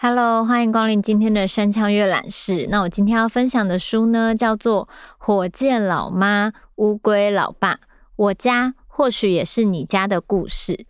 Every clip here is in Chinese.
Hello，欢迎光临今天的山羌阅览室。那我今天要分享的书呢，叫做《火箭老妈乌龟老爸》，我家或许也是你家的故事。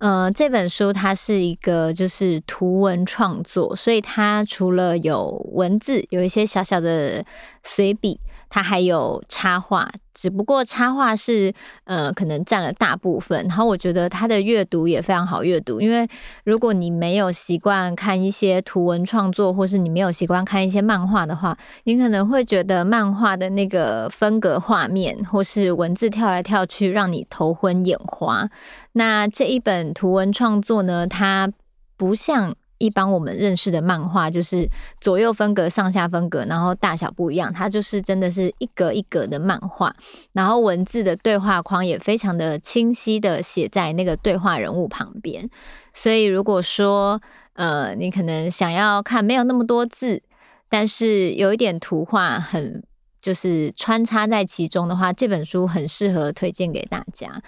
呃，这本书它是一个就是图文创作，所以它除了有文字，有一些小小的随笔。它还有插画，只不过插画是呃可能占了大部分。然后我觉得它的阅读也非常好阅读，因为如果你没有习惯看一些图文创作，或是你没有习惯看一些漫画的话，你可能会觉得漫画的那个分格画面或是文字跳来跳去，让你头昏眼花。那这一本图文创作呢，它不像。一般我们认识的漫画就是左右分格、上下分格，然后大小不一样。它就是真的是一格一格的漫画，然后文字的对话框也非常的清晰的写在那个对话人物旁边。所以如果说呃你可能想要看没有那么多字，但是有一点图画很就是穿插在其中的话，这本书很适合推荐给大家。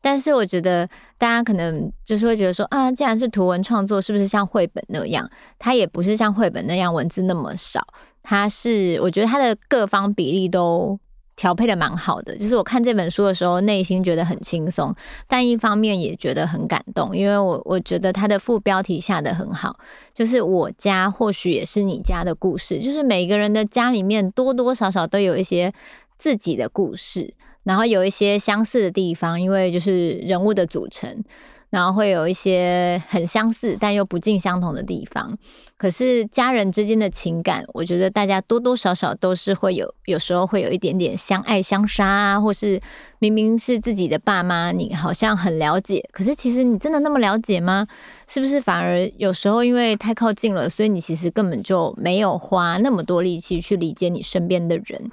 但是我觉得大家可能就是会觉得说啊，既然是图文创作，是不是像绘本那样？它也不是像绘本那样文字那么少，它是我觉得它的各方比例都调配的蛮好的。就是我看这本书的时候，内心觉得很轻松，但一方面也觉得很感动，因为我我觉得它的副标题下得很好，就是我家或许也是你家的故事，就是每个人的家里面多多少少都有一些自己的故事。然后有一些相似的地方，因为就是人物的组成，然后会有一些很相似但又不尽相同的地方。可是家人之间的情感，我觉得大家多多少少都是会有，有时候会有一点点相爱相杀啊，或是明明是自己的爸妈，你好像很了解，可是其实你真的那么了解吗？是不是反而有时候因为太靠近了，所以你其实根本就没有花那么多力气去理解你身边的人？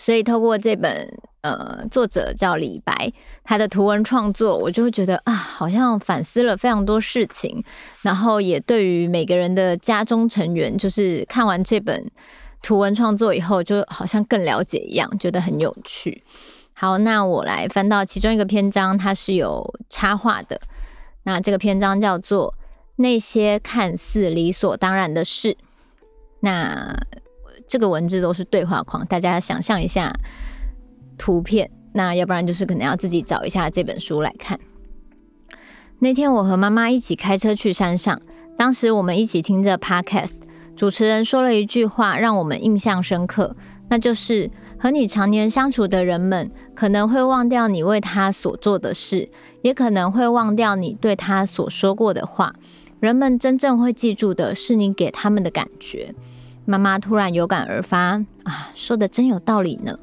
所以透过这本，呃，作者叫李白，他的图文创作，我就会觉得啊，好像反思了非常多事情，然后也对于每个人的家中成员，就是看完这本图文创作以后，就好像更了解一样，觉得很有趣。好，那我来翻到其中一个篇章，它是有插画的。那这个篇章叫做《那些看似理所当然的事》。那这个文字都是对话框，大家想象一下图片，那要不然就是可能要自己找一下这本书来看。那天我和妈妈一起开车去山上，当时我们一起听着 Podcast，主持人说了一句话让我们印象深刻，那就是和你常年相处的人们可能会忘掉你为他所做的事，也可能会忘掉你对他所说过的话，人们真正会记住的是你给他们的感觉。妈妈突然有感而发啊，说的真有道理呢。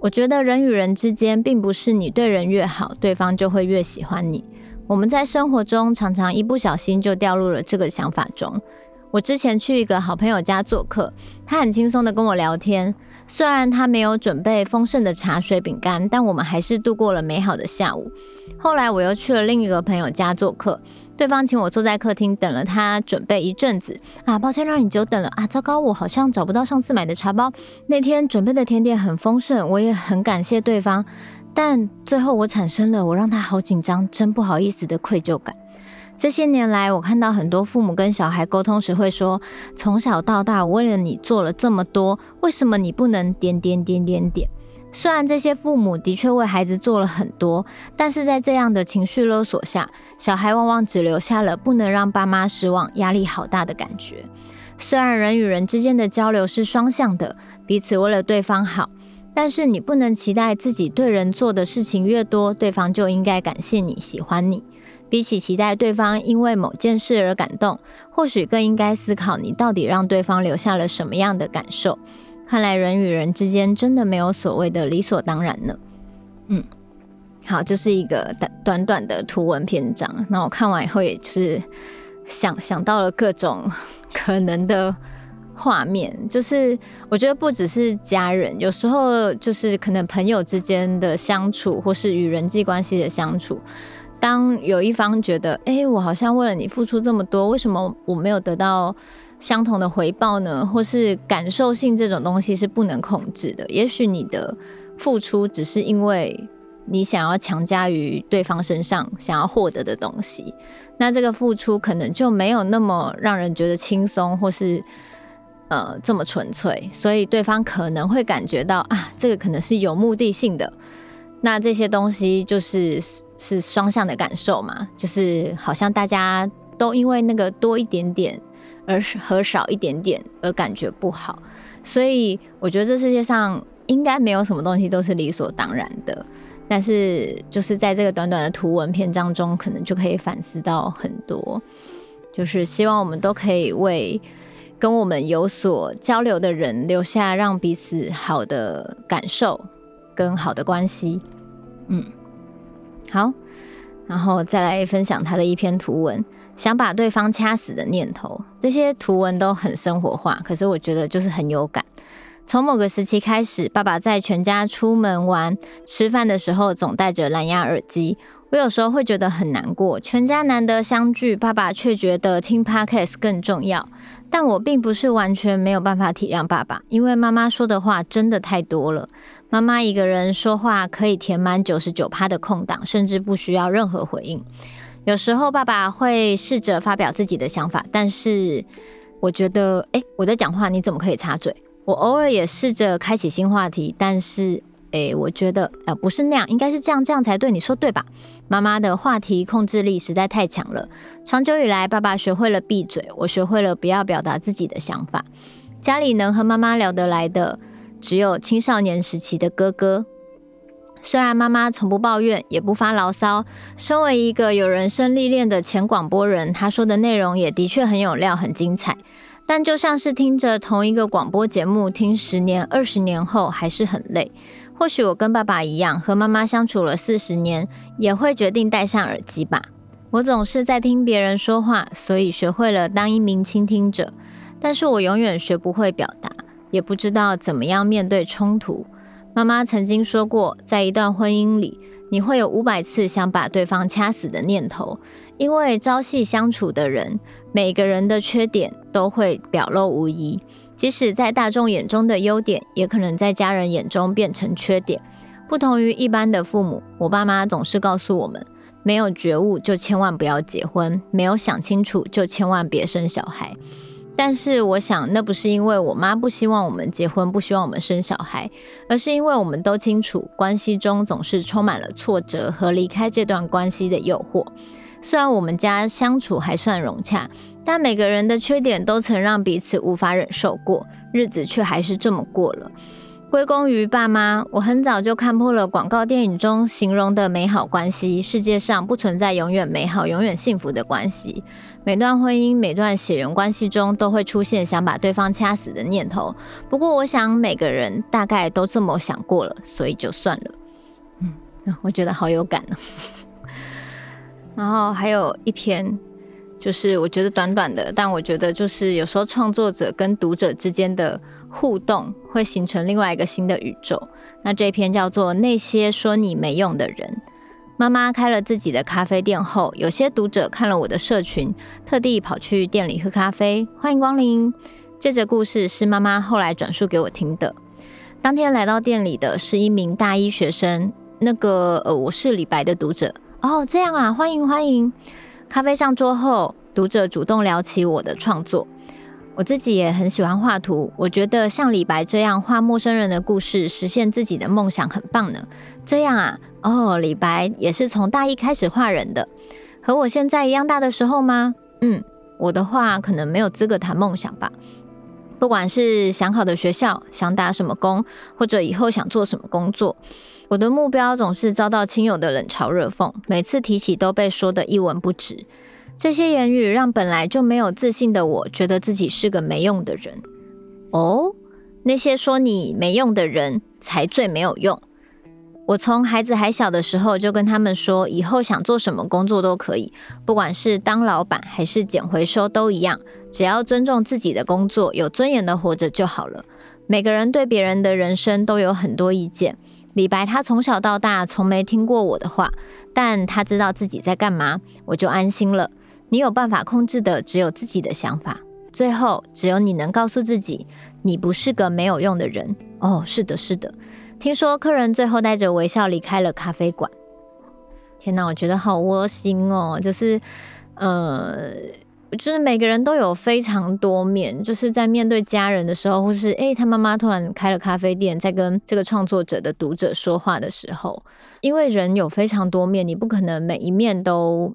我觉得人与人之间，并不是你对人越好，对方就会越喜欢你。我们在生活中常常一不小心就掉入了这个想法中。我之前去一个好朋友家做客，他很轻松的跟我聊天。虽然他没有准备丰盛的茶水饼干，但我们还是度过了美好的下午。后来我又去了另一个朋友家做客，对方请我坐在客厅等了他准备一阵子。啊，抱歉让你久等了啊！糟糕，我好像找不到上次买的茶包。那天准备的甜点很丰盛，我也很感谢对方，但最后我产生了我让他好紧张、真不好意思的愧疚感。这些年来，我看到很多父母跟小孩沟通时会说：“从小到大，我为了你做了这么多，为什么你不能点点点点点？”虽然这些父母的确为孩子做了很多，但是在这样的情绪勒索下，小孩往往只留下了不能让爸妈失望、压力好大的感觉。虽然人与人之间的交流是双向的，彼此为了对方好，但是你不能期待自己对人做的事情越多，对方就应该感谢你、喜欢你。比起期待对方因为某件事而感动，或许更应该思考你到底让对方留下了什么样的感受。看来人与人之间真的没有所谓的理所当然呢。嗯，好，就是一个短短短的图文篇章。那我看完以后，也是想想到了各种可能的画面。就是我觉得不只是家人，有时候就是可能朋友之间的相处，或是与人际关系的相处。当有一方觉得，哎，我好像为了你付出这么多，为什么我没有得到相同的回报呢？或是感受性这种东西是不能控制的。也许你的付出只是因为你想要强加于对方身上想要获得的东西，那这个付出可能就没有那么让人觉得轻松，或是呃这么纯粹，所以对方可能会感觉到啊，这个可能是有目的性的。那这些东西就是是双向的感受嘛，就是好像大家都因为那个多一点点而和少一点点而感觉不好，所以我觉得这世界上应该没有什么东西都是理所当然的。但是就是在这个短短的图文篇章中，可能就可以反思到很多，就是希望我们都可以为跟我们有所交流的人留下让彼此好的感受。跟好的关系，嗯，好，然后再来分享他的一篇图文，想把对方掐死的念头。这些图文都很生活化，可是我觉得就是很有感。从某个时期开始，爸爸在全家出门玩、吃饭的时候总戴着蓝牙耳机，我有时候会觉得很难过。全家难得相聚，爸爸却觉得听 Podcast 更重要。但我并不是完全没有办法体谅爸爸，因为妈妈说的话真的太多了。妈妈一个人说话可以填满九十九趴的空档，甚至不需要任何回应。有时候爸爸会试着发表自己的想法，但是我觉得，诶，我在讲话，你怎么可以插嘴？我偶尔也试着开启新话题，但是，诶，我觉得，呃，不是那样，应该是这样，这样才对，你说对吧？妈妈的话题控制力实在太强了。长久以来，爸爸学会了闭嘴，我学会了不要表达自己的想法。家里能和妈妈聊得来的，只有青少年时期的哥哥，虽然妈妈从不抱怨，也不发牢骚。身为一个有人生历练的前广播人，她说的内容也的确很有料，很精彩。但就像是听着同一个广播节目，听十年、二十年后还是很累。或许我跟爸爸一样，和妈妈相处了四十年，也会决定戴上耳机吧。我总是在听别人说话，所以学会了当一名倾听者，但是我永远学不会表达。也不知道怎么样面对冲突。妈妈曾经说过，在一段婚姻里，你会有五百次想把对方掐死的念头，因为朝夕相处的人，每个人的缺点都会表露无遗。即使在大众眼中的优点，也可能在家人眼中变成缺点。不同于一般的父母，我爸妈总是告诉我们：没有觉悟就千万不要结婚，没有想清楚就千万别生小孩。但是我想，那不是因为我妈不希望我们结婚，不希望我们生小孩，而是因为我们都清楚，关系中总是充满了挫折和离开这段关系的诱惑。虽然我们家相处还算融洽，但每个人的缺点都曾让彼此无法忍受过，日子却还是这么过了。归功于爸妈，我很早就看破了广告电影中形容的美好关系。世界上不存在永远美好、永远幸福的关系。每段婚姻、每段血缘关系中都会出现想把对方掐死的念头。不过，我想每个人大概都这么想过了，所以就算了。嗯，我觉得好有感呢。然后还有一篇，就是我觉得短短的，但我觉得就是有时候创作者跟读者之间的。互动会形成另外一个新的宇宙。那这篇叫做《那些说你没用的人》。妈妈开了自己的咖啡店后，有些读者看了我的社群，特地跑去店里喝咖啡。欢迎光临。这则故事是妈妈后来转述给我听的。当天来到店里的是一名大一学生。那个呃，我是李白的读者。哦，这样啊，欢迎欢迎。咖啡上桌后，读者主动聊起我的创作。我自己也很喜欢画图，我觉得像李白这样画陌生人的故事，实现自己的梦想很棒呢。这样啊，哦，李白也是从大一开始画人的，和我现在一样大的时候吗？嗯，我的话可能没有资格谈梦想吧。不管是想考的学校，想打什么工，或者以后想做什么工作，我的目标总是遭到亲友的冷嘲热讽，每次提起都被说得一文不值。这些言语让本来就没有自信的我觉得自己是个没用的人。哦，那些说你没用的人才最没有用。我从孩子还小的时候就跟他们说，以后想做什么工作都可以，不管是当老板还是捡回收都一样，只要尊重自己的工作，有尊严的活着就好了。每个人对别人的人生都有很多意见，李白他从小到大从没听过我的话，但他知道自己在干嘛，我就安心了。你有办法控制的只有自己的想法，最后只有你能告诉自己，你不是个没有用的人。哦，是的，是的。听说客人最后带着微笑离开了咖啡馆。天哪，我觉得好窝心哦，就是，呃。就是每个人都有非常多面，就是在面对家人的时候，或是诶、他妈妈突然开了咖啡店，在跟这个创作者的读者说话的时候，因为人有非常多面，你不可能每一面都，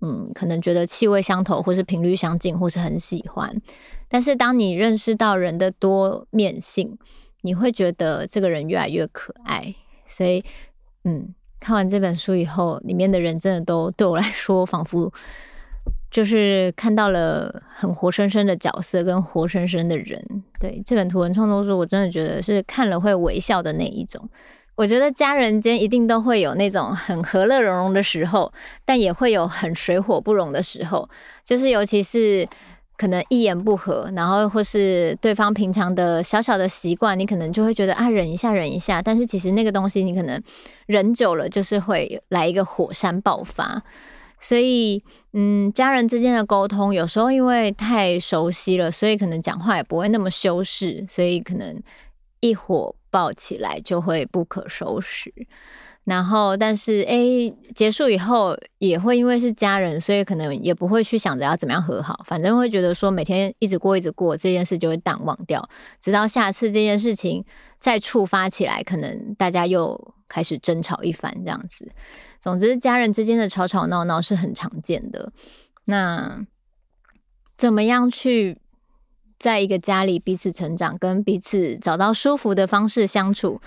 嗯，可能觉得气味相投，或是频率相近，或是很喜欢。但是当你认识到人的多面性，你会觉得这个人越来越可爱。所以，嗯，看完这本书以后，里面的人真的都对我来说，仿佛。就是看到了很活生生的角色跟活生生的人，对，这本图文创作书，我真的觉得是看了会微笑的那一种。我觉得家人间一定都会有那种很和乐融融的时候，但也会有很水火不容的时候。就是尤其是可能一言不合，然后或是对方平常的小小的习惯，你可能就会觉得啊，忍一下，忍一下。但是其实那个东西你可能忍久了，就是会来一个火山爆发。所以，嗯，家人之间的沟通有时候因为太熟悉了，所以可能讲话也不会那么修饰，所以可能一火爆起来就会不可收拾。然后，但是，哎，结束以后也会因为是家人，所以可能也不会去想着要怎么样和好，反正会觉得说每天一直过一直过，这件事就会淡忘掉，直到下次这件事情再触发起来，可能大家又开始争吵一番这样子。总之，家人之间的吵吵闹闹是很常见的。那怎么样去在一个家里彼此成长，跟彼此找到舒服的方式相处？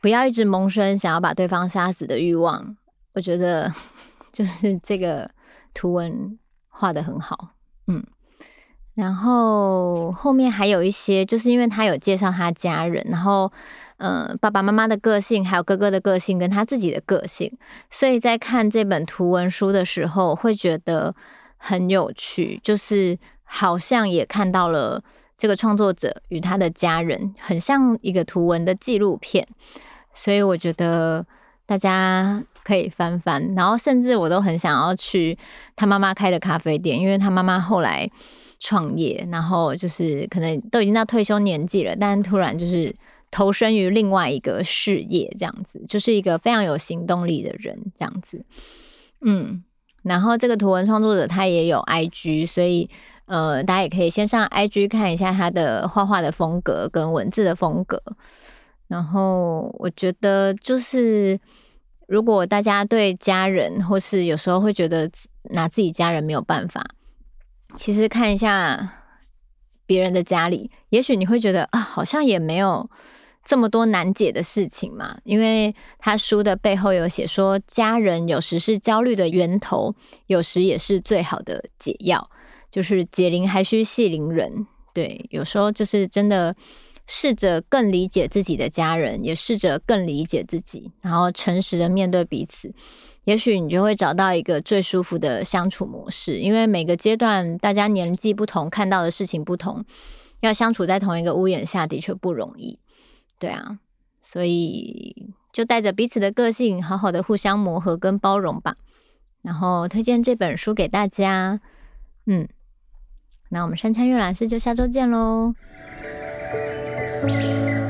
不要一直萌生想要把对方杀死的欲望，我觉得 就是这个图文画的很好，嗯，然后后面还有一些，就是因为他有介绍他家人，然后嗯、爸爸妈妈的个性，还有哥哥的个性，跟他自己的个性，所以在看这本图文书的时候，会觉得很有趣，就是好像也看到了这个创作者与他的家人，很像一个图文的纪录片。所以我觉得大家可以翻翻，然后甚至我都很想要去他妈妈开的咖啡店，因为他妈妈后来创业，然后就是可能都已经到退休年纪了，但突然就是投身于另外一个事业，这样子，就是一个非常有行动力的人，这样子。嗯，然后这个图文创作者他也有 IG，所以呃，大家也可以先上 IG 看一下他的画画的风格跟文字的风格。然后我觉得，就是如果大家对家人，或是有时候会觉得拿自己家人没有办法，其实看一下别人的家里，也许你会觉得啊，好像也没有这么多难解的事情嘛。因为他书的背后有写说，家人有时是焦虑的源头，有时也是最好的解药。就是解铃还需系铃人，对，有时候就是真的。试着更理解自己的家人，也试着更理解自己，然后诚实的面对彼此，也许你就会找到一个最舒服的相处模式。因为每个阶段大家年纪不同，看到的事情不同，要相处在同一个屋檐下的确不容易。对啊，所以就带着彼此的个性，好好的互相磨合跟包容吧。然后推荐这本书给大家。嗯，那我们山川阅览室就下周见喽。Música